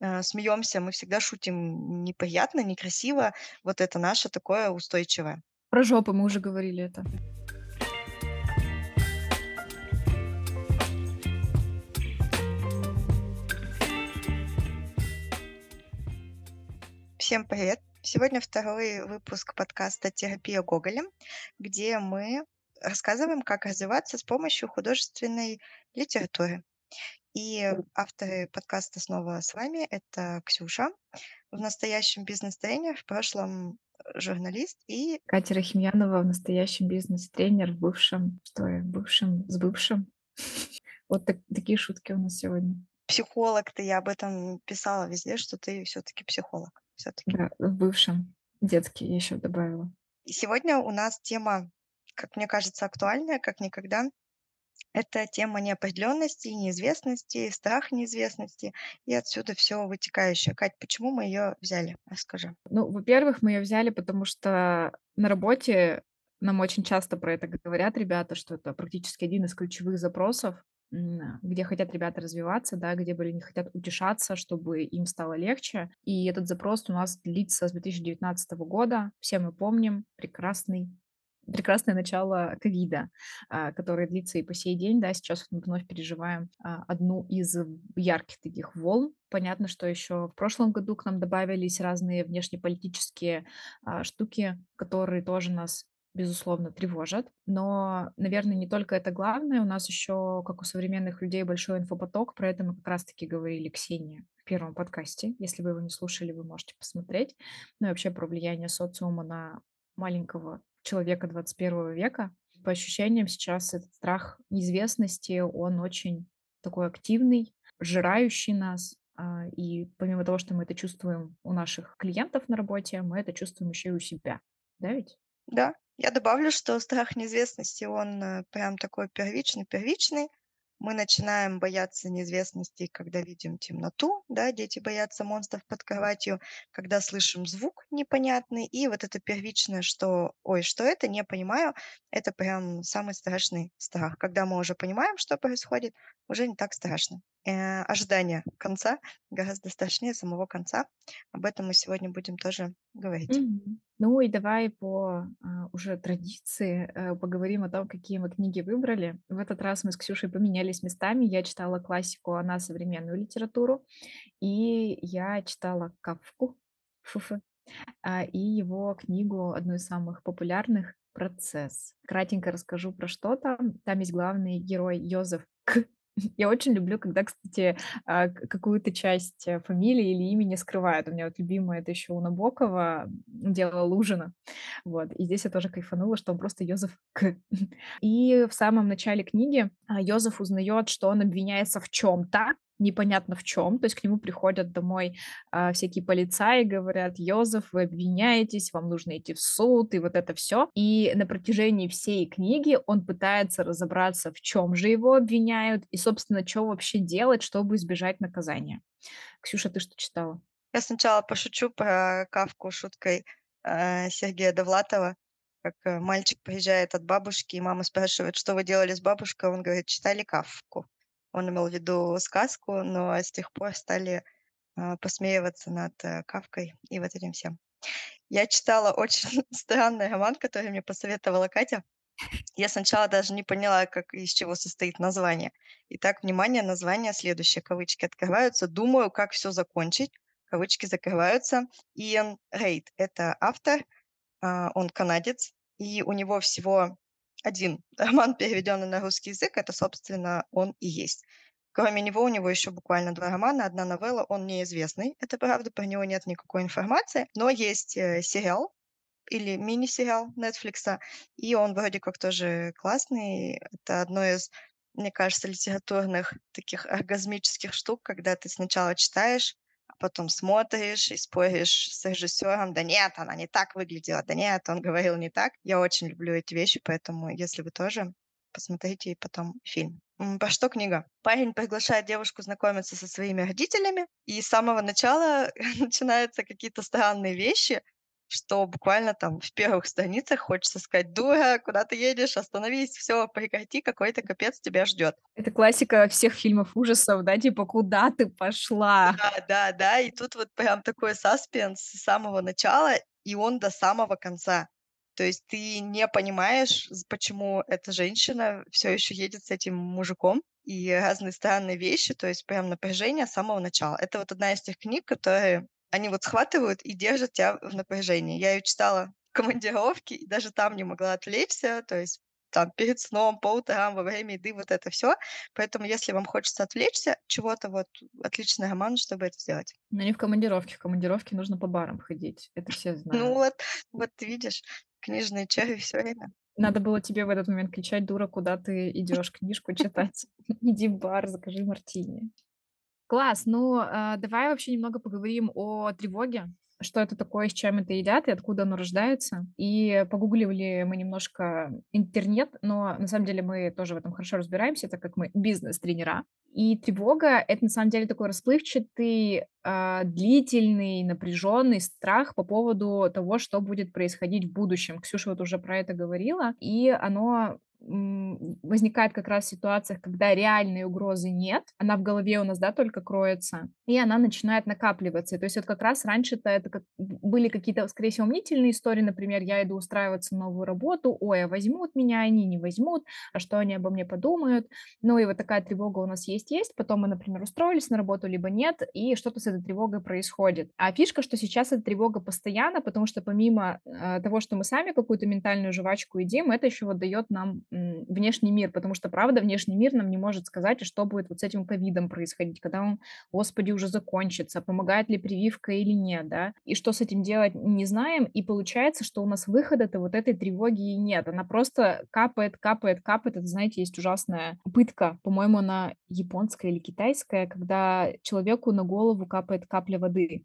э, смеемся, мы всегда шутим неприятно, некрасиво. Вот это наше такое устойчивое. Про жопу мы уже говорили это. Всем привет! Сегодня второй выпуск подкаста «Терапия Гоголя», где мы рассказываем, как развиваться с помощью художественной литературы. И авторы подкаста снова с вами. Это Ксюша, в настоящем бизнес-тренер, в прошлом журналист и... Катя Рахимьянова, в настоящем бизнес-тренер, в бывшем... Что я? В бывшем... С бывшим? Вот так, такие шутки у нас сегодня. Психолог, ты я об этом писала везде, что ты все-таки психолог. Все-таки. Да, в бывшем. Детский я еще добавила. И сегодня у нас тема, как мне кажется, актуальная, как никогда. Это тема неопределенности, неизвестности, страх неизвестности и отсюда все вытекающее. Кать, почему мы ее взяли? Расскажи. Ну, во-первых, мы ее взяли, потому что на работе нам очень часто про это говорят ребята, что это практически один из ключевых запросов, где хотят ребята развиваться, да, где были не хотят утешаться, чтобы им стало легче. И этот запрос у нас длится с 2019 года. Все мы помним прекрасный прекрасное начало ковида, а, которое длится и по сей день, да, сейчас мы вновь переживаем а, одну из ярких таких волн. Понятно, что еще в прошлом году к нам добавились разные внешнеполитические а, штуки, которые тоже нас безусловно, тревожат. Но, наверное, не только это главное. У нас еще, как у современных людей, большой инфопоток. Про это мы как раз-таки говорили Ксения в первом подкасте. Если вы его не слушали, вы можете посмотреть. Ну и вообще про влияние социума на маленького человека 21 века. По ощущениям сейчас этот страх неизвестности, он очень такой активный, сжирающий нас. А, и помимо того, что мы это чувствуем у наших клиентов на работе, мы это чувствуем еще и у себя. Да ведь? Да, я добавлю, что страх неизвестности, он э, прям такой первичный-первичный. Мы начинаем бояться неизвестности, когда видим темноту, да, дети боятся монстров под кроватью, когда слышим звук непонятный, и вот это первичное, что, ой, что это, не понимаю, это прям самый страшный страх. Когда мы уже понимаем, что происходит, уже не так страшно. Э, ожидание конца гораздо страшнее самого конца. Об этом мы сегодня будем тоже говорить. Мгм. Ну и давай по а, уже традиции э, поговорим о том, какие мы книги выбрали. В этот раз мы с Ксюшей поменялись местами. Я читала классику, она современную литературу. И я читала Кавку, Фуфы, а, и его книгу, одну из самых популярных, «Процесс». Кратенько расскажу про что там. Там есть главный герой Йозеф К. Я очень люблю, когда, кстати, а, какую-то часть э, фамилии или имени скрывают. У меня вот любимое это еще у Набокова дело Лужина. Вот. И здесь я тоже кайфанула, что он просто Йозеф К. И в самом начале книги а, Йозеф узнает, что он обвиняется в чем-то, непонятно в чем. То есть к нему приходят домой а, всякие полицаи, говорят, Йозеф, вы обвиняетесь, вам нужно идти в суд, и вот это все. И на протяжении всей книги он пытается разобраться, в чем же его обвиняют, и, собственно, что вообще делать, чтобы избежать наказания. Ксюша, ты что читала? Я сначала пошучу про Кавку шуткой э, Сергея Довлатова, как э, мальчик приезжает от бабушки, и мама спрашивает, что вы делали с бабушкой, он говорит, читали Кавку. Он имел в виду сказку, но с тех пор стали а, посмеиваться над э, Кавкой и вот этим всем. Я читала очень странный роман, который мне посоветовала Катя. Я сначала даже не поняла, как из чего состоит название. Итак, внимание, название следующее. Кавычки открываются. Думаю, как все закончить. Кавычки закрываются. Иэн Рейд – это автор, а, он канадец, и у него всего один роман, переведенный на русский язык, это, собственно, он и есть. Кроме него у него еще буквально два романа, одна новелла, он неизвестный, это правда, про него нет никакой информации, но есть э, сериал или мини-сериал Netflix, и он вроде как тоже классный. Это одно из, мне кажется, литературных таких оргазмических штук, когда ты сначала читаешь, потом смотришь и споришь с режиссером, да нет, она не так выглядела, да нет, он говорил не так. Я очень люблю эти вещи, поэтому если вы тоже, посмотрите и потом фильм. Про что книга? Парень приглашает девушку знакомиться со своими родителями, и с самого начала начинаются какие-то странные вещи. Что буквально там в первых страницах хочется сказать: "Дура, куда ты едешь? Остановись, всё, прекрати, какой-то капец тебя ждет". Это классика всех фильмов ужасов, да, типа: "Куда ты пошла?" Да, да, да, и тут вот прям такой саспенс с самого начала, и он до самого конца. То есть ты не понимаешь, почему эта женщина всё еще едет с этим мужиком, и разные странные вещи, то есть прям напряжение с самого начала. Это вот одна из тех книг, которые они вот схватывают и держат тя в напряжении. Я её читала в командировке и даже там не могла отвлечься, то есть там перед сном, по утрам, во время еды, вот это всё. Поэтому, если вам хочется отвлечься от чего-то, вот отличный роман, чтобы это сделать. Но не в командировке. В командировке нужно по барам ходить. Это все Ну знают. вот, вот видишь, книжные черви всё время. Надо было тебе в этот момент кричать: "Дура, куда ты идешь книжку читать? Иди в бар, закажи мартини". Класс! Ну, а, давай вообще немного поговорим о тревоге. Что это такое, с чем это едят и откуда оно рождается. И погугливали мы немножко интернет, но на самом деле мы тоже в этом хорошо разбираемся, так как мы бизнес-тренера. И тревога- это на самом деле такой расплывчатый, а, длительный, напряженный страх по поводу того, что будет происходить в будущем. Ксюша вот уже про это говорила. И оно, возникает как раз в ситуациях, когда реальной угрозы нет. Она в голове у нас, да, только кроется, и она начинает накапливаться. То есть вот как раз раньше-то это как были какие-то, скорее всего, мнительные истории. Например, я иду устраиваться на новую работу: "Ой, а возьмут меня они, не возьмут? А что они обо мне подумают?" Ну и вот такая тревога у нас есть есть. Потом мы, например, устроились на работу либо нет, и что-то с этой тревогой происходит. А фишка, что сейчас эта тревога постоянна, потому что помимо, а, того, что мы сами какую-то ментальную жвачку едим, это еще вот дает нам, внешний мир. Потому что, правда, внешний мир нам не может сказать, что будет вот с этим ковидом происходить, когда он, Господи, уже закончится, помогает ли прививка или нет, да. И что с этим делать, не знаем. И получается, что у нас выхода-то вот этой тревоги и нет. Она просто капает, капает, капает. Это, знаете, есть ужасная пытка, по-моему, она японская или китайская, когда человеку на голову капает капля воды.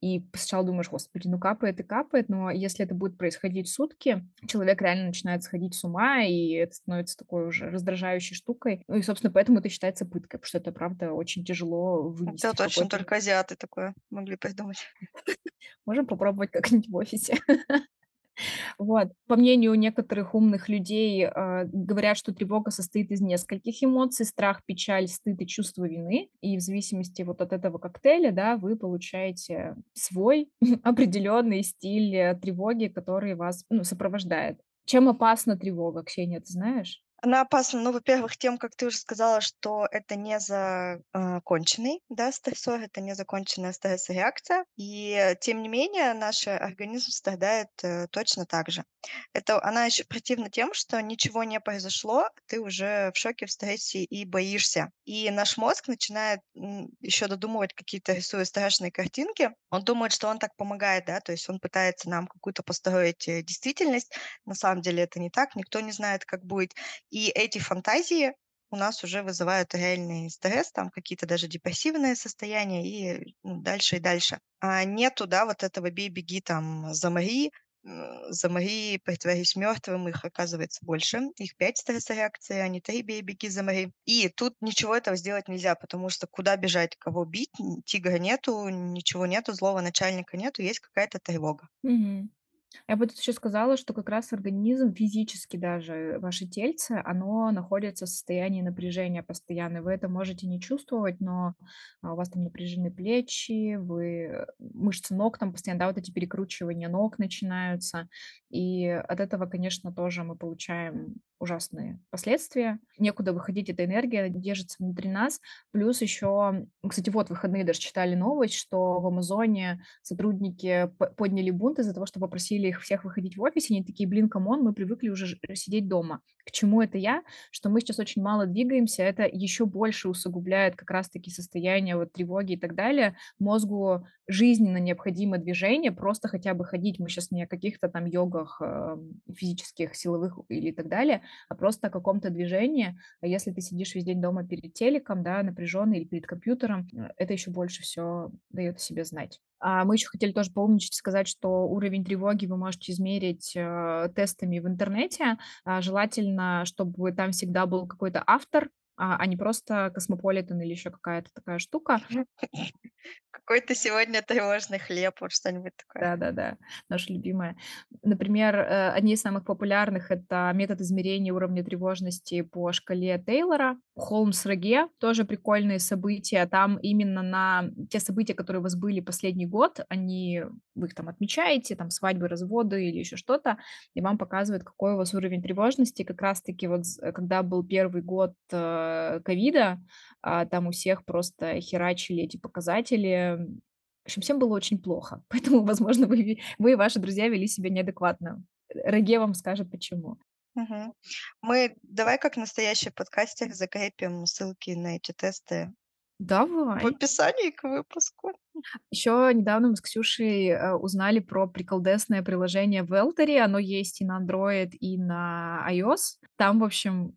И сначала думаешь: "Господи, ну капает и капает". Но если это будет происходить сутки, человек реально начинает сходить с ума, и это становится такой уже раздражающей штукой. Ну и, собственно, поэтому это считается пыткой, потому что это, правда, очень тяжело Это вынести в точно только азиаты такое могли придумать. Можем попробовать как-нибудь в офисе. Вот. По мнению некоторых умных людей, а, говорят, что тревога состоит из нескольких эмоций: страх, печаль, стыд и чувство вины. И в зависимости вот от этого коктейля, да, вы получаете свой определенный стиль, э, тревоги, который вас, ну, сопровождает. Чем опасна тревога, Ксения, ты знаешь? Она опасна, ну, во-первых, тем, как ты уже сказала, что это не за а, да, стрессор, это не законченная стресс-реакция. И тем не менее наш организм страдает, э, точно так же. Это она еще противна тем, что ничего не произошло, ты уже в шоке, в стрессе и боишься. И наш мозг начинает, еще додумывать какие-то, рисуя страшные картинки. Он думает, что он так помогает, да, то есть он пытается нам какую-то построить, э, действительность. На самом деле это не так, никто не знает, как будет. И эти фантазии у нас уже вызывают реальный стресс, там какие-то даже депрессивные состояния и, ну, дальше и дальше. А нету, да, вот этого "бей, беги", там, "замри", "замри", "притворись мертвым". Их, оказывается, больше. Их 5 стресс-реакций, а не 3 "бей, беги, замри". И тут ничего этого сделать нельзя, потому что куда бежать, кого бить? Тигра нету, ничего нету, злого начальника нету, есть какая-то тревога. Мгм. Я бы тут еще сказала, что как раз организм, физически даже ваше тельце, оно находится в состоянии напряжения постоянно. Вы это можете не чувствовать, но, а, у вас там напряжены плечи, вы мышцы ног там постоянно, да, вот эти перекручивания ног начинаются. И от этого, конечно, тоже мы получаем ужасные последствия. Некуда выходить, эта энергия держится внутри нас. Плюс еще, кстати, вот выходные даже читали новость, что в "Амазоне" сотрудники подняли бунт из-за того, что попросили их всех выходить в офис. И они такие: "Блин, come on, мы привыкли уже сидеть дома". К чему это я? Что мы сейчас очень мало двигаемся. Это еще больше усугубляет как раз таки состояние вот тревоги и так далее. Мозгу жизненно необходимо движение, просто хотя бы ходить. Мы щас не о каких-то там йогах, ам, физических, силовых или так далее, а просто о каком-то движении. А если ты сидишь весь день дома перед телеком, да, напряженный или перед компьютером, э, это еще больше всё дает о себе знать. А мы еще хотели тоже поумничать сказать, что уровень тревоги вы можете измерить, а, тестами в интернете. А, желательно, чтобы там всегда был какой-то автор, а, а не просто Космополитен или еще какая-то такая штука. Какой ты сегодня тревожный хлеб, вот что-нибудь такое. Да-да-да, наша любимая. Например, э, одни из самых популярных- это метод измерения уровня тревожности по шкале Тейлора. Холмс-Раге- тоже прикольные события. Там именно на те события, которые у вас были последний год, они вы их там отмечаете, там свадьбы, разводы или еще что-то, и вам показывают, какой у вас уровень тревожности. Как раз таки вот когда был первый год, э, ковида, а, там у всех просто херачили эти показатели. В общем, всем было очень плохо, поэтому, возможно, вы вы и ваши друзья вели себя неадекватно. Реге вам скажет почему. Мгм. Мы давай, как настоящий подкастер, закрепим ссылки на эти тесты в Давай. описании к выпуску. Еще недавно мы с Ксюшей, э, узнали про приколдесное приложение Велтери. Оно есть и на Android, и на iOS. Там, в общем,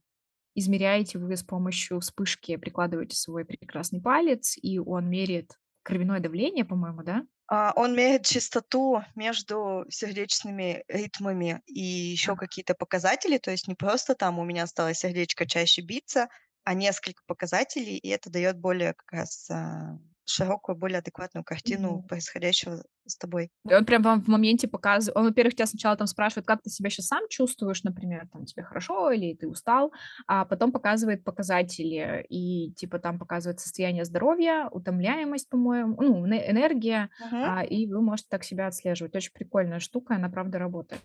измеряете вы с помощью вспышки, прикладываете свой прекрасный палец, и он меряет кровяное давление, по-моему, да? А, он меряет частоту между сердечными ритмами и еще какие-то показатели. То есть не просто там: "У меня стало сердечко чаще биться", а несколько показателей, и это дает более как раз, а, широкую, более адекватную картину Мгм. происходящего с тобой. И он прям вам в моменте показыв он, во-первых, тя сначала там спрашивает, как ты себя щас сам чувствуешь, например, там, тебе хорошо или ты устал, а потом показывает показатели. И типа там показывает состояние здоровья, утомляемость, по-моему, ну, эне энергия, Мгм. а, и вы можете так себя отслеживать. Очень прикольная штука, она правда работает.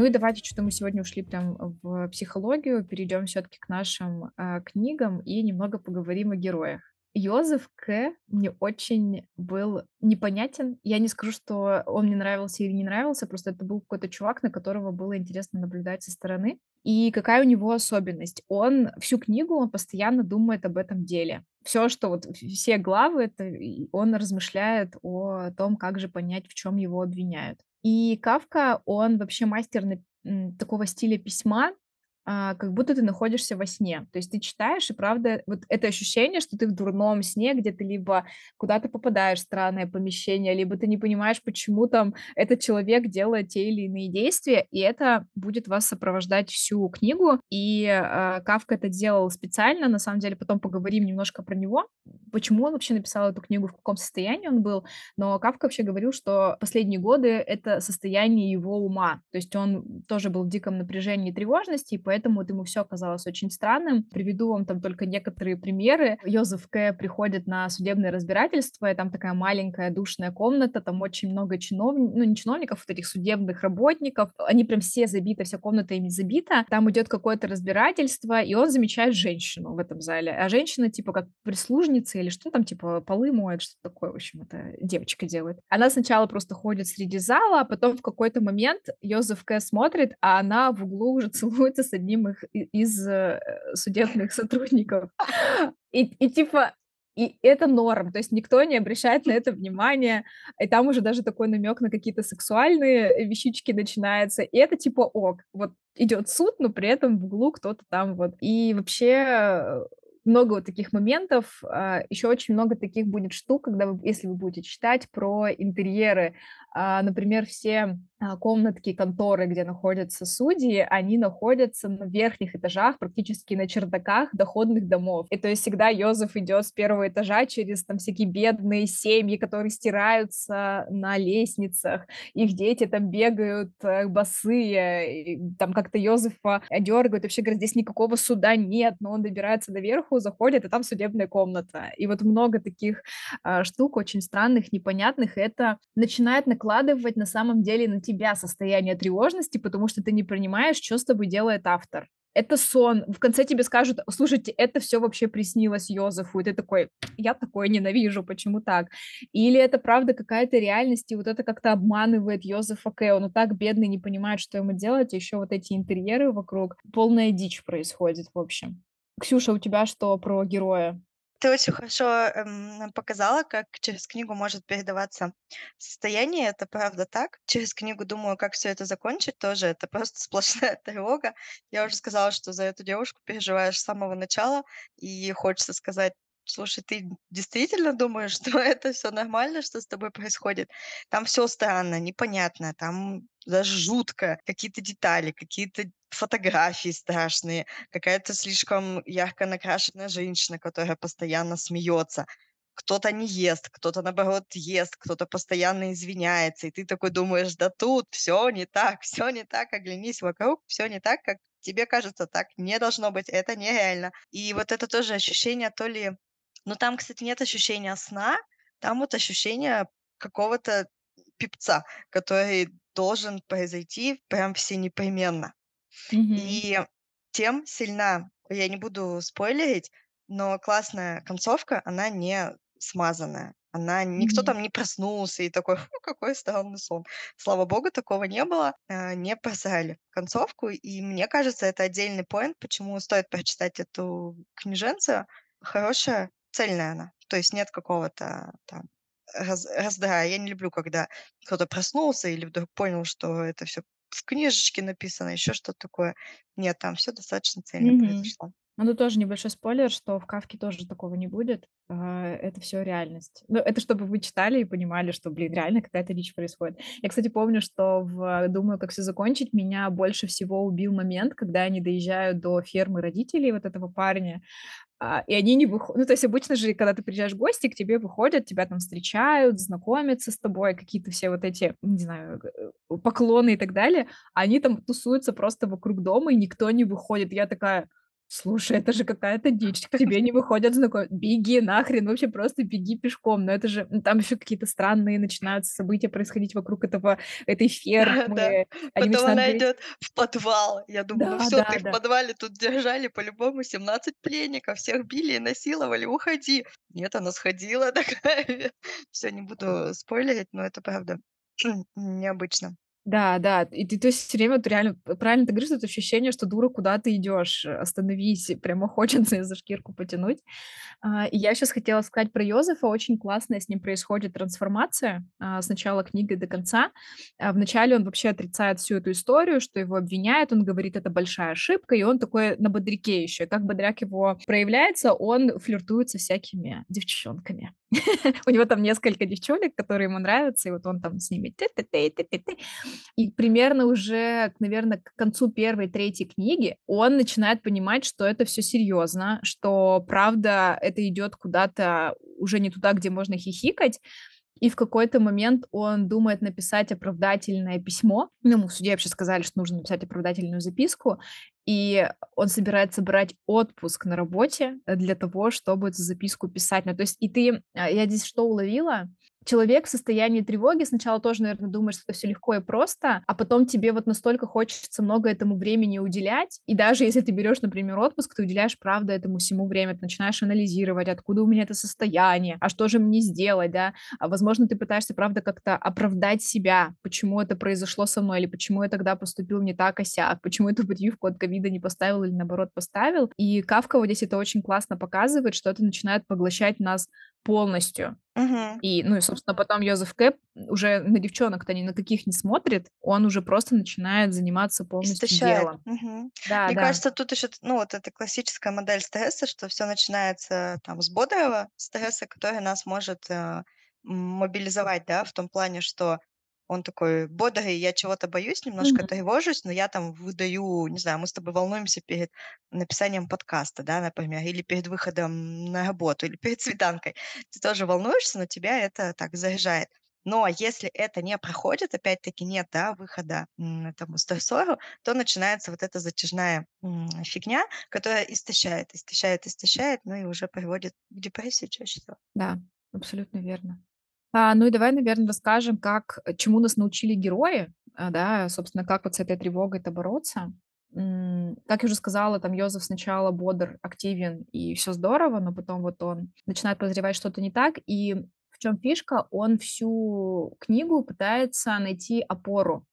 Ну и давайте, чё-то мы сегодня ушли прям в психологию, перейдем всё-таки к нашим, а, книгам и немного поговорим о героях. Йозеф К. мне очень был непонятен. Я не скажу, что он мне нравился или не нравился, просто это был какой-то чувак, на которого было интересно наблюдать со стороны. И какая у него особенность? Он всю книгу, он постоянно думает об этом деле. Всё, что вот все главы- это он размышляет о том, как же понять, в чём его обвиняют. И Кафка, он вообще мастер такого стиля письма, а, как будто ты находишься во сне. То есть ты читаешь, и правда вот это ощущение, что ты в дурном сне, где ты либо куда-то попадаешь в странное помещение, либо ты не понимаешь, почему там этот человек делает те или иные действия, и это будет вас сопровождать всю книгу. И, а, Кафка это делал специально. На самом деле потом поговорим немножко про него, почему он вообще написал эту книгу, в каком состоянии он был. Но Кафка вообще говорил, что последние годы- это состояние его ума. То есть он тоже был в диком напряжении и тревожности, и поэтому ему всё казалось очень странным. Приведу вам там только некоторые примеры. Йозеф К. приходит на судебное разбирательство, и там такая маленькая душная комната, там очень много чинов ну, не чиновников, вот этих судебных работников. Они прям все забиты, вся комната ими забита. Там идет какое-то разбирательство, и он замечает женщину в этом зале. А женщина типа как прислужница или что там, типа полы моет, что-то такое, в общем, эта девочка делает. Она сначала просто ходит среди зала, а потом в какой-то момент Йозеф К. смотрит, а она в углу уже целуется с одним из, э, судебных сотрудников. И и типа, и это норм, то есть никто не обращает на это внимания. И там уже даже такой намек на какие-то сексуальные вещички начинается, и это типа ок. Вот идет суд, но при этом в углу кто-то там вот. И вообще, э, много вот таких моментов. А, еще очень много таких будет штук, когда вы, если вы будете читать про интерьеры. А, например, все, комнатки, конторы, где находятся судьи, они находятся на верхних этажах, практически на чердаках доходных домов. И то есть всегда Йозеф идет с 1 этажа через там всякие бедные семьи, которые стираются на лестницах, их дети там бегают, э, босые, и там как-то Йозефа дергают. Вообще говорят: "Здесь никакого суда нет". Но он добирается до верху, заходит, и там судебная комната. И вот много таких, а, штук очень странных, непонятных. И это начинает накладывать на самом деле на тебя состояние тревожности, потому что ты не понимаешь, чё с тобой делает автор. Это сон. В конце тебе скажут: "Слушайте, это всё вообще приснилось Йозефу". И ты такой: "Я такое ненавижу, почему так?" Или это правда какая-то реальность, и вот это как-то обманывает Йозефа К. Он и так бедный, не понимает, что ему делать, еще вот эти интерьеры вокруг. Полная дичь происходит, в общем. Ксюша, у тебя что про героя? Ты очень хорошо, эм, показала, как через книгу может передаваться состояние. Это правда так. Через книгу думаю, как всё это закончить, тоже это просто сплошная тревога. Я уже сказала, что за эту девушку переживаешь с самого начала, и хочется сказать Слушай, ты действительно думаешь, что это всё нормально, что с тобой происходит? Там всё странно, непонятно, там даже жутко. Какие-то детали, какие-то фотографии страшные, какая-то слишком ярко накрашенная женщина, которая постоянно смеется. Кто-то не ест, кто-то, наоборот, ест, кто-то постоянно извиняется. И ты такой думаешь: "Да тут всё не так, всё не так, оглянись вокруг, всё не так, как тебе кажется. Так не должно быть, это нереально". И вот это тоже ощущение то ли но там, кстати, нет ощущения сна, там вот ощущение какого-то пипца, который должен произойти прям всенепременно. Мгм. И тем сильна я не буду спойлерить, но классная концовка, она не смазанная. Она никто Мгм. там не проснулся и такой: "Фу, какой странный сон". Слава богу, такого не было. Э, не просрали концовку, и мне кажется, это отдельный поинт, почему стоит прочитать эту книженцию. Хорошая, цельная она. То есть нет какого-то там раз раздрая. Я не люблю, когда кто-то проснулся или вдруг понял, что это всё в книжечке написано, еще что-то такое. Нет, там всё достаточно цельно Мгм. произошло. Ну, тут тоже небольшой спойлер, что в "Кафке" тоже такого не будет. А, это всё реальность. Ну, это чтобы вы читали и понимали, что, блин, реально какая-то дичь происходит. Я, кстати, помню, что в "Думаю, как всё закончить" меня больше всего убил момент, когда они доезжают до фермы родителей вот этого парня, и они не выхо ну, то есть обычно же, когда ты приезжаешь в гости, к тебе выходят, тебя там встречают, знакомятся с тобой, какие-то все вот эти, не знаю, э, поклоны и так далее. А они там тусуются просто вокруг дома, и никто не выходит. Я такая: "Слушай, это же какая-то дичь. К тебе не выходят знаком Беги нахрен, вообще просто беги пешком". Но это же ну, там еще какие-то странные начинаются события происходить вокруг этого этой фермы. Они Потом начинают она говорить идет в подвал. Я думаю: "Ну Да, всё, ты в да-да. подвале тут держали по-любому 17 пленников, всех били и насиловали, уходи". Нет, она сходила такая. Всё, не буду спойлерить, но это правда необычно. Да, да. И ты, то есть, всё время вот реально, правильно ты говоришь, это ощущение, что: дура, куда ты идешь? Остановись. Прямо хочется за шкирку потянуть. А, и я щас хотела сказать про Йозефа. Очень классная с ним происходит трансформация, а, с начала книги до конца. А, вначале он вообще отрицает всю эту историю, что его обвиняют. Он говорит: "Это большая ошибка". И он такой на бодряке еще. Как бодряк его проявляется? Он флиртует со всякими девчонками. У него там несколько девчонок, которые ему нравятся, и вот он там с ними. И примерно уже, наверно, к концу 1-3 книги он начинает понимать, что это всё серьезно, что правда это идет куда-то уже не туда, где можно хихикать. И в какой-то момент он думает написать оправдательное письмо. Ну, в суде вообще сказали, что нужно написать оправдательную записку, и он собирается брать отпуск на работе для того, чтобы эту записку писать. Ну, то есть и ты а, я здесь что уловила? Человек в состоянии тревоги сначала тоже, наверно, думает, что всё легко и просто, а потом тебе вот настолько хочется много этому времени уделять. И даже если ты берешь, например, отпуск, ты уделяешь, правда, этому всему время. Ты начинаешь анализировать: откуда у меня это состояние, а что же мне сделать, да? А, возможно, ты пытаешься, правда, как-то оправдать себя, почему это произошло со мной или почему я тогда поступил не так и сяк, почему эту прививку от ковида не поставил или, наоборот, поставил. И Кафка вот здесь это очень классно показывает, что это начинает поглощать нас полностью. Мгм. И, ну и, собственно, потом Йозеф К. уже на девчонок-то ни на каких не смотрит. Он уже просто начинает заниматься полностью Истощает. делом. Мгм. Да, Мне да. кажется, тут еще ну, вот эта классическая модель стресса, что всё начинается там с бодрого стресса, который нас может, э, мобилизовать, да, в том плане, что он такой бодрый: "Я чего-то боюсь, немножко Мгм. тревожусь, но я там выдаю, не знаю, мы с тобой волнуемся перед написанием подкаста, да, например, или перед выходом на работу, или перед свиданкой. Ты тоже волнуешься, но тебя это так заряжает. Но если это не проходит, опять-таки нет, да, выхода, этому стрессору, то начинается вот эта затяжная, фигня, которая истощает, истощает, истощает, ну и уже приводит к депрессии чаще всего. Да, абсолютно верно. А, ну и давай, наверно, расскажем, как чему нас научили герои, а, да, собственно, как вот с этой тревогой-то бороться. Как я уже сказала, там Йозеф сначала бодр, активен и всё здорово, но потом вот он начинает подозревать что-то не так. И в чём фишка? Он всю книгу пытается найти опору.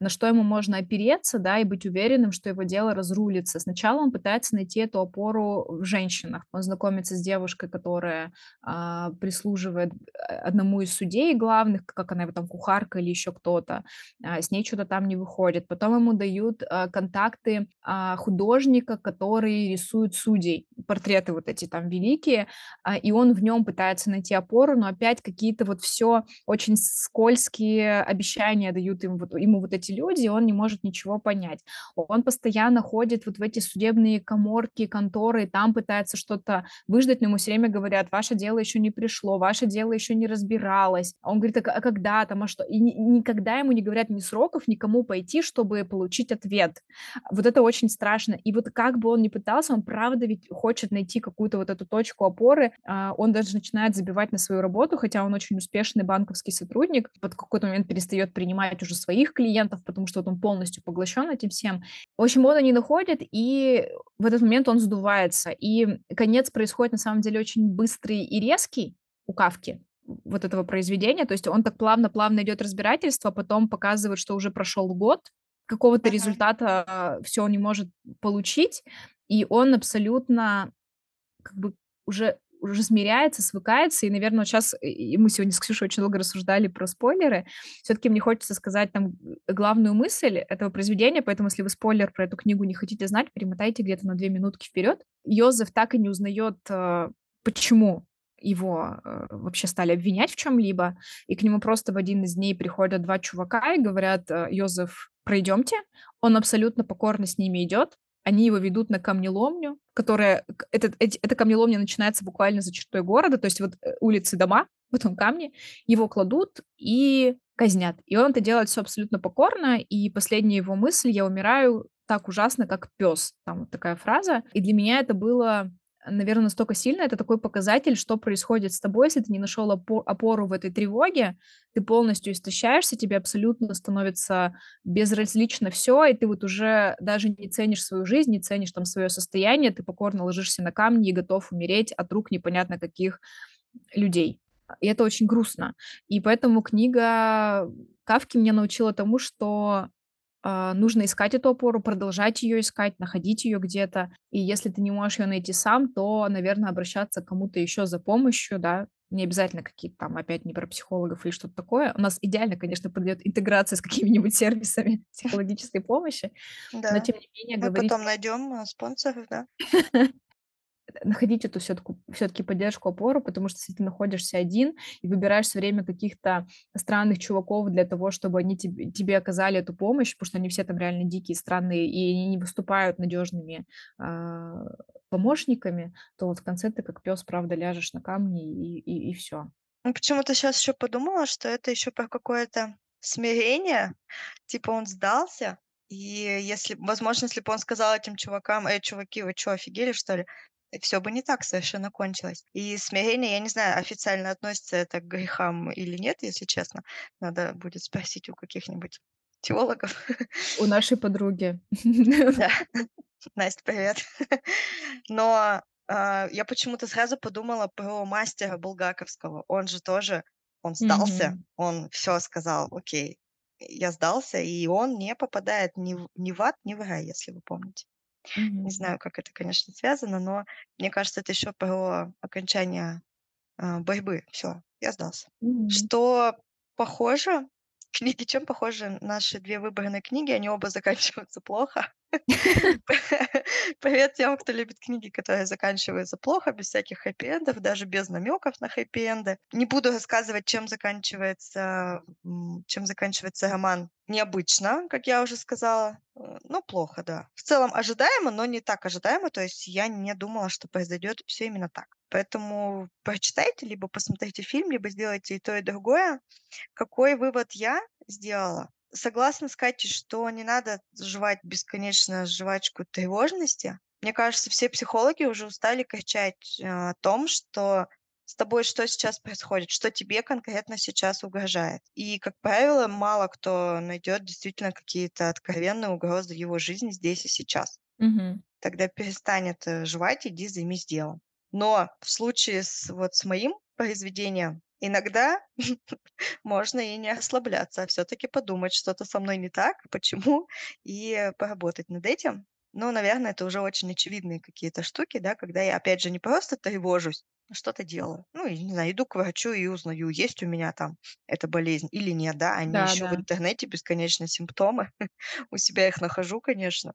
На что ему можно опереться, да, и быть уверенным, что его дело разрулится. Сначала он пытается найти эту опору в женщинах. Он знакомится с девушкой, которая, а, прислуживает, э, одному из судей главных, как она его там, кухарка или еще кто-то. А, с ней чё-то там не выходит. Потом ему дают, а, контакты, а, художника, который рисует судей, портреты вот эти там великие, а, и он в нем пытается найти опору, но опять какие-то вот всё очень скользкие обещания дают ему вот ему вот эти люди, и он не может ничего понять. Он постоянно ходит вот в эти судебные каморки, конторы, там пытается что-то выждать, но ему всё время говорят: "Ваше дело еще не пришло, ваше дело еще не разбиралось". Он говорит: "А когда там, а что?" И ни никогда ему не говорят ни сроков, ни к кому пойти, чтобы получить ответ. Вот это очень страшно. И вот как бы он ни пытался, он правда ведь хочет найти какую-то вот эту точку опоры. А, он даже начинает забивать на свою работу, хотя он очень успешный банковский сотрудник. Под какой-то момент перестает принимать уже своих клиентов, потому что вот он полностью поглощен этим всем. В общем, он не находит, и в этот момент он сдувается. И конец происходит на самом деле очень быстрый и резкий у Кафки, вот этого произведения. То есть он так плавно-плавно идет разбирательство, потом показывает, что уже прошел год, какого-то Мгм. результата всё он не может получить, и он абсолютно как бы уже уже смиряется, свыкается. И, наверно, вот щас, и мы сегодня с Ксюшей очень долго рассуждали про спойлеры. Всё-таки мне хочется сказать там главную мысль этого произведения, поэтому если вы спойлер про эту книгу не хотите знать, перемотайте где-то на 2 минутки вперед. Йозеф так и не узнает, э, почему его, э, вообще стали обвинять в чём-либо, и к нему просто в один из дней приходят 2 чувака и говорят: "Э, Йозеф, пройдемте". Он абсолютно покорно с ними идет. Они его ведут на камнеломню, которая эти эта камнеломня начинается буквально за чертой города, то есть вот, э, улицы, дома, потом камни. Его кладут и казнят. И он это делает всё абсолютно покорно, и последняя его мысль: "Я умираю так ужасно, как пес". Там вот такая фраза. И для меня это было, наверно, настолько сильно. Это такой показатель, что происходит с тобой, если ты не нашел опо опору в этой тревоге. Ты полностью истощаешься, тебе абсолютно становится безразлично всё, и ты вот уже даже не ценишь свою жизнь, не ценишь там свое состояние. Ты покорно ложишься на камни и готов умереть от рук непонятно каких людей. И это очень грустно. И поэтому книга Кафки меня научила тому, что, нужно искать эту опору, продолжать ее искать, находить ее где-то. И если ты не можешь ее найти сам, то, наверно, обращаться к кому-то еще за помощью, да. Не обязательно какие-то там опять невропсихологов или что-то такое. У нас идеально, конечно, подойдет интеграция с какими-нибудь сервисами психологической помощи, но Да. тем не менее Мы говорить потом найдем, э, спонсоров, да? находить эту всё-таки поддержку, опору, потому что если ты находишься один и выбираешь всё время каких-то странных чуваков для того, чтобы они теб тебе оказали эту помощь, потому что они все там реально дикие, странные, и они не выступают надежными, а, помощниками, то вот в конце ты как пес, правда, ляжешь на камни и и и всё. Ну, почему-то щас еще подумала, что это еще про какое-то смирение. Типа он сдался, и если возможно, если бы он сказал этим чувакам: "Эй, чуваки, вы чё, офигели, что ли?" И всё бы не так совершенно кончилось. И смирение, я не знаю, официально относится это к грехам или нет, если честно. Надо будет спросить у каких-нибудь теологов. У нашей подруги. Да. Насть, привет. Но, а, я почему-то сразу подумала про "Мастера" Булгаковского. Он же тоже, он сдался, Мгм. он всё сказал: "Окей, я сдался". И он не попадает ни в ни в ад, ни в рай, если вы помните. Не Мгм. знаю, как это, конечно, связано, но мне кажется, это еще про окончание, а, борьбы. Всё, я сдался. Мгм. Что похоже, книги чем похожи наши 2 выбранные книги? Они оба заканчиваются плохо. Привет тем, кто любит книги, которые заканчиваются плохо, без всяких хэппи-эндов, даже без намеков на хэппи-энды. Не буду рассказывать, чем заканчивается, чем заканчивается роман. Необычно, как я уже сказала, э, но плохо, да. В целом ожидаемо, но не так ожидаемо. То есть я не думала, что произойдет всё именно так. Поэтому прочитайте, либо посмотрите фильм, либо сделайте и то, и другое. Какой вывод я сделала? Согласна с Катей, что не надо жевать бесконечно жвачку тревожности. Мне кажется, все психологи уже устали кричать, э, о том, что с тобой что сейчас происходит, что тебе конкретно сейчас угрожает. И, как правило, мало кто найдет действительно какие-то откровенные угрозы в его жизни здесь и сейчас. Мгм. Тогда перестань это жевать, иди займись делом. Но в случае с вот с моим произведением иногда можно и не расслабляться, а всё-таки подумать, что-то со мной не так, почему, и поработать над этим. Но, наверно, это уже очень очевидные какие-то штуки, да, когда я, опять же, не просто тревожусь, а что-то делаю. Ну, не знаю, иду к врачу и узнаю, есть у меня там эта болезнь или нет, да, не Да, в да. интернете бесконечно симптомы. У себя их нахожу, конечно,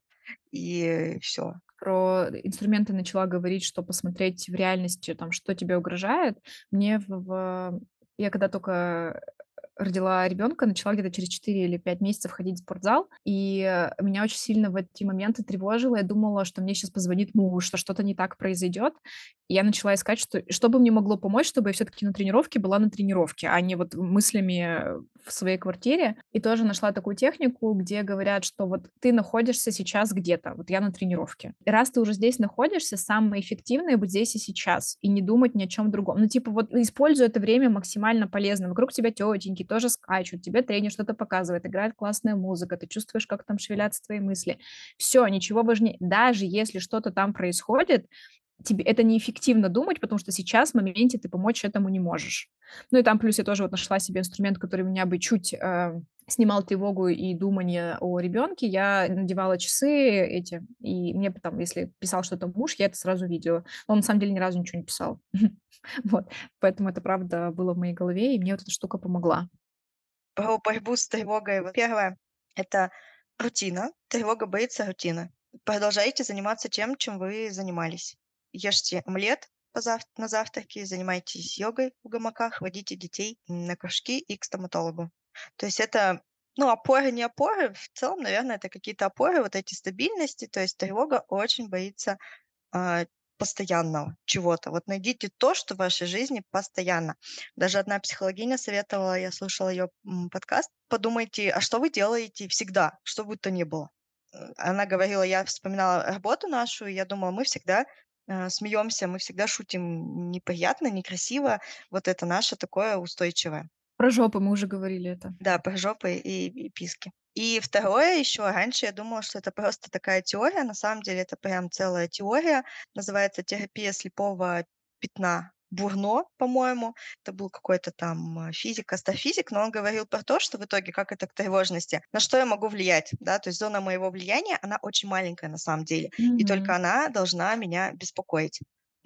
и всё. Про инструменты начала говорить, что посмотреть в реальности, там, что тебе угрожает. Мне в я когда тока родила ребёнка, начала где-то через 4 или 5 месяцев ходить в спортзал, и меня очень сильно в эти моменты тревожило. Я думала, что мне щас позвонит муж, что что-то не так произойдет. И я начала искать, что что бы мне могло помочь, чтобы я всё-таки на тренировке была на тренировке, а не вот мыслями в своей квартире. И тоже нашла такую технику, где говорят, что вот ты находишься сейчас где-то, вот я на тренировке. И раз ты уже здесь находишься, самое эффективное- быть здесь и сейчас, и не думать ни о чём другом. Ну, типа, вот используй это время максимально полезно. Вокруг тебя тётеньки тоже скачут, тебе тренер что-то показывает, играет классная музыка, ты чувствуешь, как там шевелятся твои мысли. Всё, ничего важнее. Даже если что-то там происходит, тебе это неэффективно думать, потому что сейчас, в моменте, ты помочь этому не можешь. Ну и там плюс я тоже вот нашла себе инструмент, который меня бы чуть, э, снимал тревогу и думание о ребёнке. Я надевала часы эти, и мне потом, если писал что-то муж, я это сразу видела. Он на самом деле ни разу ничего не писал. Вот. Поэтому это правда было в моей голове, и мне вот эта штука помогла. Про борьбу с тревогой. 1- это рутина. Тревога боится рутины. Продолжайте заниматься тем, чем вы занимались. Ешьте омлет на завтраке, занимайтесь йогой в гамаках, водите детей на кружки и к стоматологу. То есть это, ну, опоры, не опоры. В целом, наверно, это какие-то опоры, вот эти стабильности. То есть тревога очень боится, а, постоянного чего-то. Вот найдите то, что в вашей жизни постоянно. Даже одна психологиня советовала, я слушала м, подкаст: "Подумайте, а что вы делаете всегда, что бы то ни было?" М, она говорила, я вспоминала работу нашу, и я думала, мы всегда, э, смеёмся, мы всегда шутим неприятно, некрасиво. Вот это наше такое устойчивое. Про жопы мы уже говорили это. Да, про жопы и и письки. И 2 ещё, раньше я думала, что это просто такая теория. На самом деле это прям целая теория. Называется "Терапия слепого пятна Бурно", по-моему. Это был какой-то там физик, астрофизик, но он говорил про то, что в итоге, как это к тревожности, на что я могу влиять, да. То есть зона моего влияния, она очень маленькая на самом деле, и только она должна меня беспокоить.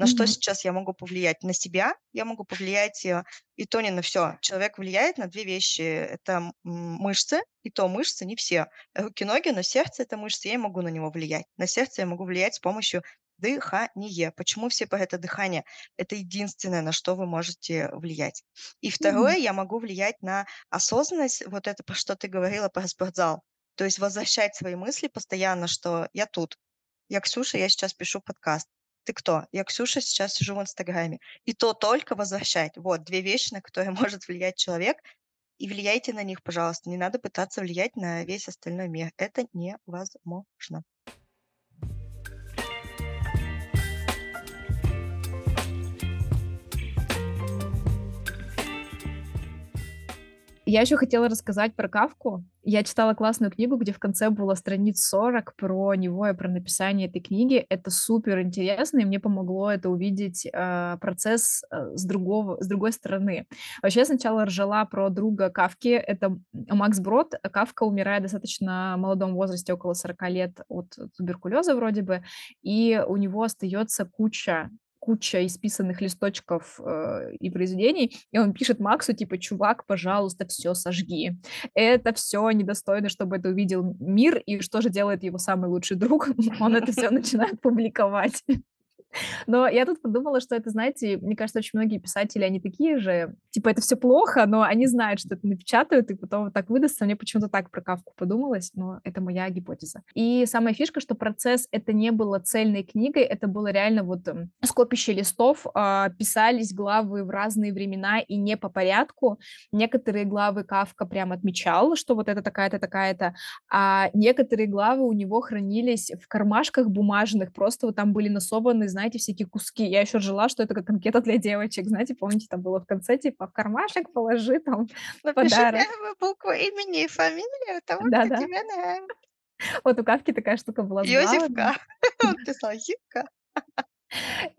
На что Мгм. сейчас я могу повлиять? На себя я могу повлиять, э, и то не на всё. Человек влияет на 2 вещи: это, мышцы, и то мышцы не все. Руки, ноги, но сердце- это мышцы, я могу на него влиять. На сердце я могу влиять с помощью дыхания. Почему все про это дыхание? Это единственное, на что вы можете влиять. И Мгм. 2- я могу влиять на осознанность. Вот это, про что ты говорила, про спортзал. То есть возвращать свои мысли постоянно, что я тут, я Ксюша, я сейчас пишу подкаст. Ты кто? Я Ксюша, сейчас сижу в "Инстаграме". И то только возвращать. Вот 2 вещи, на которые может влиять человек, и влияйте на них, пожалуйста. Не надо пытаться влиять на весь остальной мир. Это невозможно. Я ещё хотела рассказать про Кафку. Я читала классную книгу, где в конце было страниц 40 про него и про написание этой книги. Это супер интересно, и мне помогло это увидеть, а, процесс, э, с другого с другой стороны. Вообще, я сначала ржала про друга Кафки. Это, Макс Брод. Кафка умирает достаточно молодом возрасте, около 40 лет, от туберкулеза вроде бы, и у него остаётся куча куча исписанных листочков, э, и произведений. И он пишет Максу, типа: "Чувак, пожалуйста, всё сожги. Это всё недостойно, чтобы это увидел мир". И что же делает его самый лучший друг? Он это всё начинает публиковать. Но я тут подумала, что это, знаете, мне кажется, очень многие писатели, они такие же. Типа это всё плохо, но они знают, что это напечатают, и потом вот так выдастся. Мне почему-то так про Кафку подумалось, но это моя гипотеза. И самая фишка, что процесс- это не было цельной книгой, это было реально вот, м, скопище листов. А, писались главы в разные времена и не по порядку. Некоторые главы Кафка прям отмечал, что вот это такая-то, такая-то, а некоторые главы у него хранились в кармашках бумажных. Просто вот там были насованы, знаете, всякие куски. Я ещё ржала, что это как анкета для девочек. Знаете, помните, там было в конце, типа: "В кармашек положи там Напиши подарок". 1 букву имени и фамилию того, кто Да-да. тебе нравится. Вот у Кафки такая штука была с Йозеф главами. К. Он писал: "Зивка".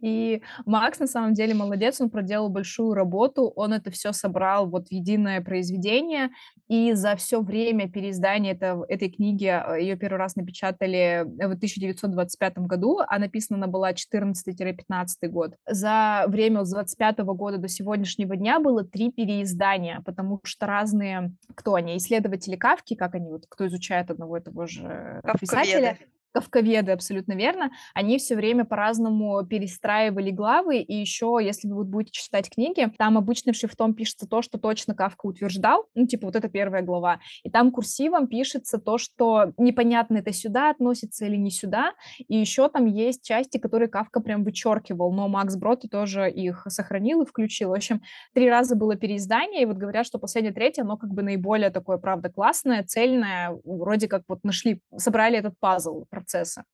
И Макс на самом деле молодец, он проделал большую работу, он это всё собрал вот в единое произведение, и за всё время переиздания эта этой книги, а, её 1 раз напечатали в 1925 году, а написана она была 14-15 год. За время с 25 года до сегодняшнего дня было 3 переиздания, потому что разные, кто они, исследователи Кафки, как они вот, кто изучает одного и того же писателя, Кафковеды, абсолютно верно, они всё время по-разному перестраивали главы. И ещё, если вы будете читать книги, там обычным шрифтом пишется то, что точно Кафка утверждал, ну, типа вот это 1 глава, и там курсивом пишется то, что непонятно, это сюда относится или не сюда. И ещё там есть части, которые Кафка прям вычеркивал, но Макс Брод тоже их сохранил и включил. В общем, 3 раза было переиздание, и вот говорят, что последнее, 3, оно как бы наиболее такое, правда, классное, цельное. Вроде как вот нашли, собрали этот пазл процесса.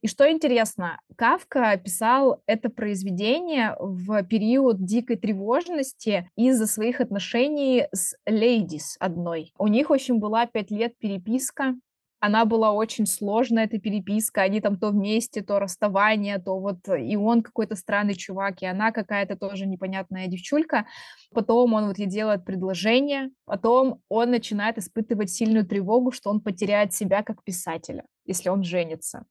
И что интересно, Кафка писал это произведение в период дикой тревожности из-за своих отношений с лейдис одной. У них, общем, была 5 лет переписка. Она была очень сложная, эта переписка. Они там то вместе, то расставание, то вот и он какой-то странный чувак, и она какая-то тоже непонятная девчулька. Потом он вот ей делает предложение, потом он начинает испытывать сильную тревогу, что он потеряет себя как писателя, если он женится.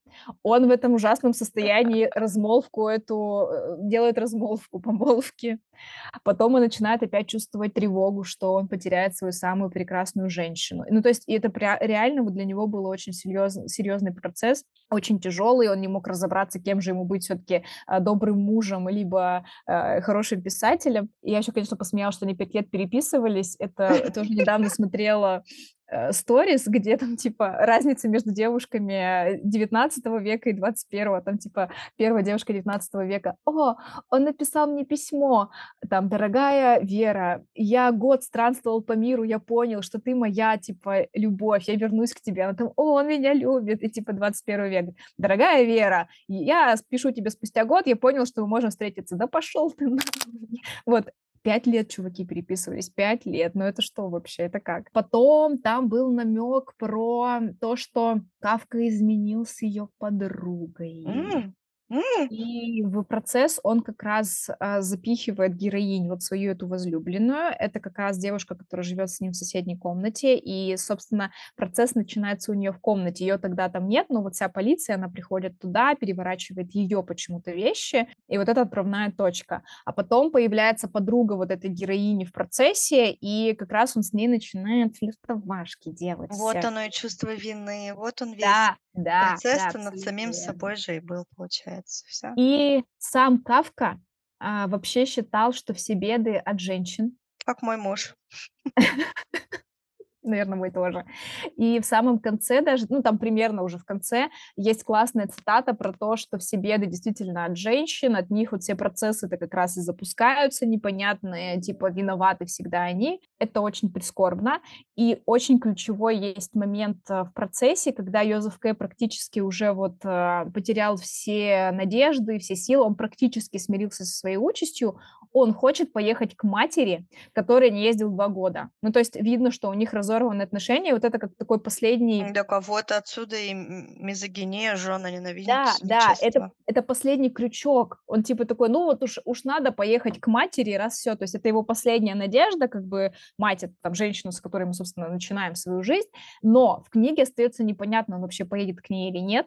Он в этом ужасном состоянии размолвку эту, э, делает размолвку помолвки. Потом он начинает опять чувствовать тревогу, что он потеряет свою самую прекрасную женщину. Ну, то есть, и это реально для него был очень серьёз серьёзный процесс, очень тяжелый. Он не мог разобраться, кем же ему быть всё-таки: а, добрым мужем либо, э, хорошим писателем. И я ещё, конечно, посмеялась, что они 5 лет переписывались. Это тоже недавно смотрела, э, сторис, где там типа разница между девушками 19 века и 21. Там типа 1 девушка 19 века: "О, он написал мне письмо, там: "Дорогая Вера, я год странствовал по миру, я понял, что ты моя, типа, любовь, я вернусь к тебе". Она там: "О, он меня любит". И типа 21 век: "Дорогая Вера, я пишу тебе спустя год, я понял, что мы можем встретиться". Да пошёл ты! Вот 5 лет чуваки переписывались, 5 лет. Ну это что вообще, это как? Потом там был намёк про то, что Кафка изменил с её подругой. М, И в процесс он как раз, а, запихивает героиню, вот свою эту возлюбленную. Это как раз девушка, которая живёт с ним в соседней комнате. И, собственно, процесс начинается у неё в комнате. Её тогда там нет, но вот вся полиция, она приходит туда, переворачивает её почему-то вещи, и вот это отправная точка. А потом появляется подруга вот этой героини в процессе, и как раз он с ней начинает флиртовашки делать Вот всякие. оно и чувство вины, вот он весь Да, да, да, процесс-то над самим верно. собой же и был, получается. Всё. И сам Кафка, а, вообще считал, что все беды от женщин. Как мой муж. Наверно, мой тоже. И в самом конце даже, ну, там примерно уже в конце, есть классная цитата про то, что все беды действительно от женщин, от них вот все процессы-то как раз и запускаются непонятные, типа виноваты всегда они. Это очень прискорбно. И очень ключевой есть момент, а, в процессе, когда Йозеф К. практически уже вот, а, потерял все надежды, все силы, он практически смирился со своей участью. Он хочет поехать к матери, к которой не ездил 2 года. Ну, то есть видно, что у них разорваны отношения. Вот это как такой последний Для кого-то отсюда и мизогиния, жёна ненавидят Да, да, это это последний крючок. Он типа такой: "Ну вот уж уж надо поехать к матери, раз всё". То есть это его последняя надежда, как бы мать- это там женщина, с которой мы, собственно, начинаем свою жизнь. Но в книге остаётся непонятно, он вообще поедет к ней или нет.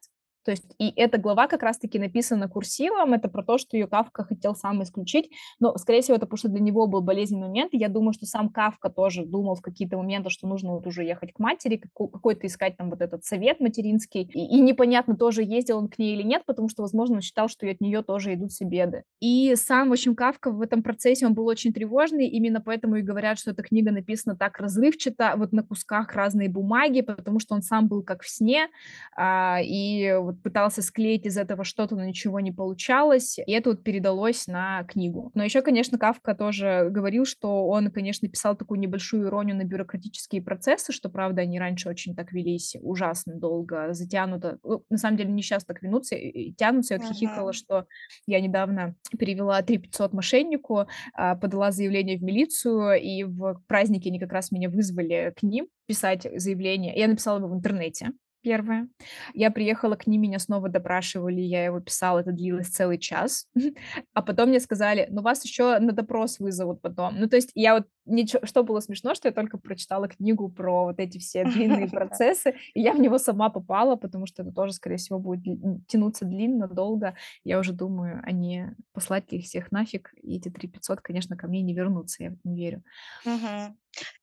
То есть и эта глава как раз таки написана курсивом. Это про то, что её Кафка хотел сам исключить. Но, скорее всего, это потому, что для него был болезненный момент. Я думаю, что сам Кафка тоже думал в какие-то моменты, что нужно вот уже ехать к матери, како какой-то искать там вот этот совет материнский. И и непонятно тоже, ездил он к ней или нет, потому что, возможно, он считал, что от неё тоже идут все беды. И сам, в общем, Кафка в этом процессе, он был очень тревожный. Именно поэтому и говорят, что эта книга написана так разрывчато, вот на кусках разной бумаги, потому что он сам был как в сне, а, и вот пытался склеить из этого что-то, но ничего не получалось. И это вот передалось на книгу. Но ещё, конечно, Кафка тоже говорил, что он, конечно, писал такую небольшую иронию на бюрократические процессы, что, правда, они раньше очень так велись ужасно долго, затянуто. Ну, на самом деле, они щас так вянутся и тянутся. Я вот хихикала, что я недавно перевела 3 500 мошеннику, а, подала заявление в милицию, и в праздники они как раз меня вызвали к ним писать заявление. Я написала его в интернете. Первое. Я приехала к ним, меня снова допрашивали, я его писала, это длилось целый час. А потом мне сказали: "Ну, вас еще на допрос вызовут потом". Ну, то есть я вот ничё что было смешно, что я только прочитала книгу про вот эти все длинные процессы, и я в него сама попала, потому что это тоже, скорее всего, будет тянуться длинно, долго. Я уже думаю, а не послать их всех нафиг, и эти 3500, конечно, ко мне не вернутся, я в это не верю.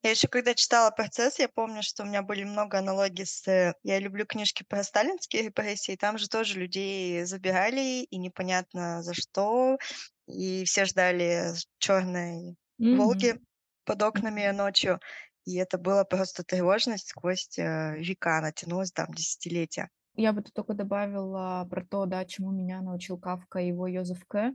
Я еще когда читала "Процесс", я помню, что у меня были много аналогий с э я люблю книжки про сталинские репрессии, там же тоже людей забирали, и непонятно за что, и все ждали черной Мгм. "Волги" под окнами ночью, и это была просто тревожность сквозь, э, века, она тянулась там десятилетия. Я бы тут тока добавила про то, да, чему меня научил Кафка и его Йозеф К.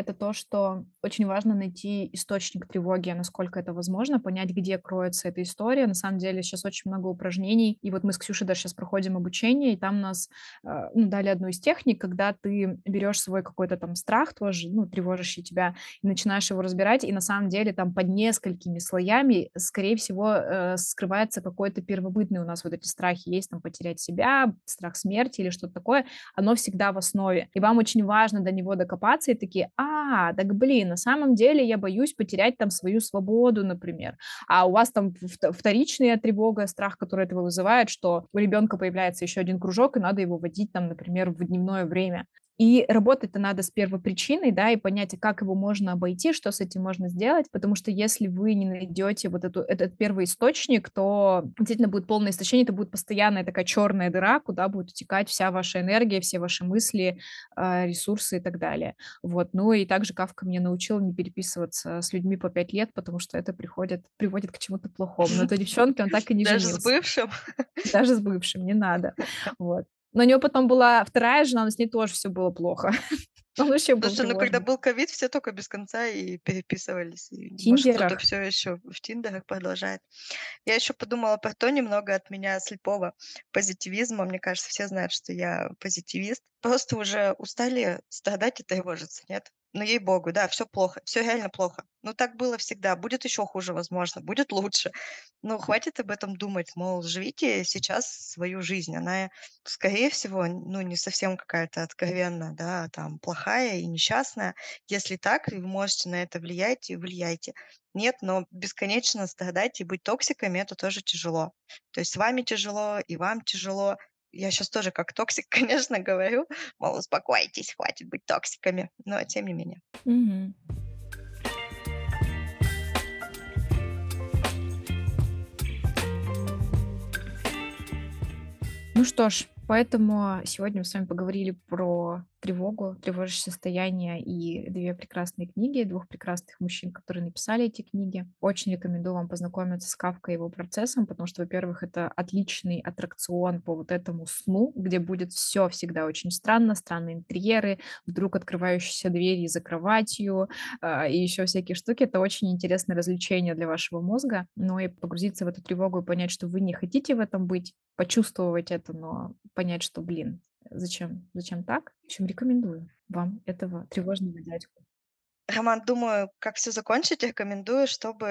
Это то, что очень важно найти источник тревоги, насколько это возможно, понять, где кроется эта история. На самом деле щас очень много упражнений, и вот мы с Ксюшей даже щас проходим обучение, и там нас, а, ну, дали одну из техник, когда ты берешь свой какой-то там страх тоже, ну, тревожащий тебя, и начинаешь его разбирать, и на самом деле там под несколькими слоями, скорее всего, э, скрывается какой-то первобытный у нас вот эти страхи. Есть там потерять себя, страх смерти или что-то такое, оно всегда в основе. И вам очень важно до него докопаться и такие: "А, так, блин, на самом деле я боюсь потерять там свою свободу", например. А у вас там вторичная тревога, страх, который этого вызывает, что у ребенка появляется еще 1 кружок, и надо его водить там, например, в дневное время. И работать-то надо с первопричиной, да, и понять, а как его можно обойти, что с этим можно сделать. Потому что если вы не найдете вот эту этот первоисточник, то действительно будет полное истощение, это будет постоянная такая черная дыра, куда будет утекать вся ваша энергия, все ваши мысли, а, ресурсы и так далее. Вот. Ну и также Кафка меня научил не переписываться с людьми по 5 лет, потому что это приходит приводит к чему-то плохому. На той девчонке он так и не Даже с бывшим? Даже с бывшим не надо. Вот. Но у него потом была 2 жена, но с ней тоже всё было плохо. Он вообще был Слушай, ну, когда был ковид, все тока без конца и переписывались. И, может, кто-то всё еще в "Тиндерах" продолжает. Я еще подумала про то немного от меня слепого позитивизма. Мне кажется, все знают, что я позитивист. Просто уже устали страдать и тревожиться, нет? Ну, ей-богу, да, всё плохо, всё реально плохо. Ну, так было всегда, будет еще хуже, возможно, будет лучше. Ну, хватит об этом думать, мол, живите сейчас свою жизнь. Она, скорее всего, ну, не совсем какая-то откровенно, да, там плохая и несчастная. Если так, вы можете на это влиять, и влияйте. Нет, но бесконечно страдать и быть токсиками- это тоже тяжело. То есть с вами тяжело, и вам тяжело. Я щас тоже как токсик, конечно, говорю, мол, успокойтесь, хватит быть токсиками, но тем не менее. Мгм. Ну что ж, поэтому сегодня мы с вами поговорили про тревогу, тревожащее состояние и 2 прекрасные книги 2 прекрасных мужчин, которые написали эти книги. Очень рекомендую вам познакомиться с Кафкой и его "Процессом", потому что, во-первых, это отличный аттракцион по вот этому сну, где будет всё всегда очень странно, странные интерьеры, вдруг открывающиеся двери за кроватью, а, и еще всякие штуки. Это очень интересное развлечение для вашего мозга. Ну и погрузиться в эту тревогу и понять, что вы не хотите в этом быть, почувствовать это, но понять, что, блин, зачем зачем так? В общем, рекомендую вам этого тревожного дядьку. Роман, думаю, как всё закончить, рекомендую, чтобы,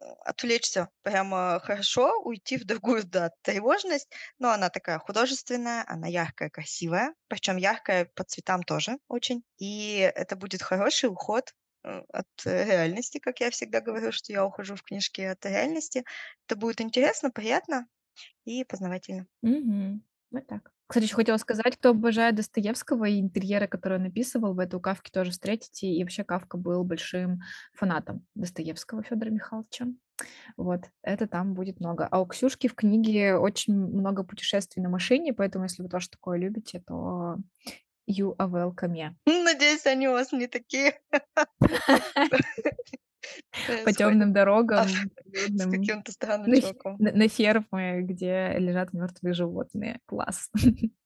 э, отвлечься прямо хорошо, уйти в другую, да, тревожность. Но она такая художественная, она яркая, красивая, причем яркая по цветам тоже очень. И это будет хороший уход, э, от реальности, как я всегда говорю, что я ухожу в книжки от реальности. Это будет интересно, приятно и познавательно. Мгм. Вот так. Кстати, еще хотела сказать, кто обожает Достоевского и интерьеры, которые он описывал, вы это у тоже встретите. И вообще Кафка был большим фанатом Достоевского Федора Михайловича. Вот. Это там будет много. А у Ксюшки в книге очень много путешествий на машине, поэтому если вы тоже такое любите, то you are welcome. Надеюсь, они у вас не такие По происходят. темным А, дорогам, с каким-то странным чуваком. на фермы, где лежат мертвые животные. Класс.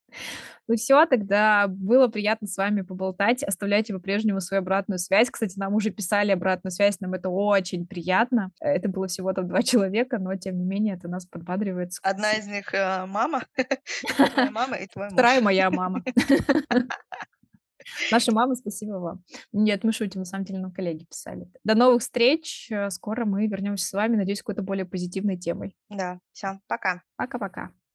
Ну всё, тогда было приятно с вами поболтать. Оставляйте по-прежнему свою обратную связь. Кстати, нам уже писали обратную связь, нам это очень приятно. Это было всего там 2 человека, но тем не менее это нас подбадривает. Одна из них, э, мама, твоя мама и твой 2 муж. моя мама. Наша мама, спасибо вам. Нет, мы шутим, на самом деле нам коллеги писали. До новых встреч. Э, скоро мы вернемся с вами, надеюсь, какой-то более позитивной темой. Да, всё, пока. Пока-пока.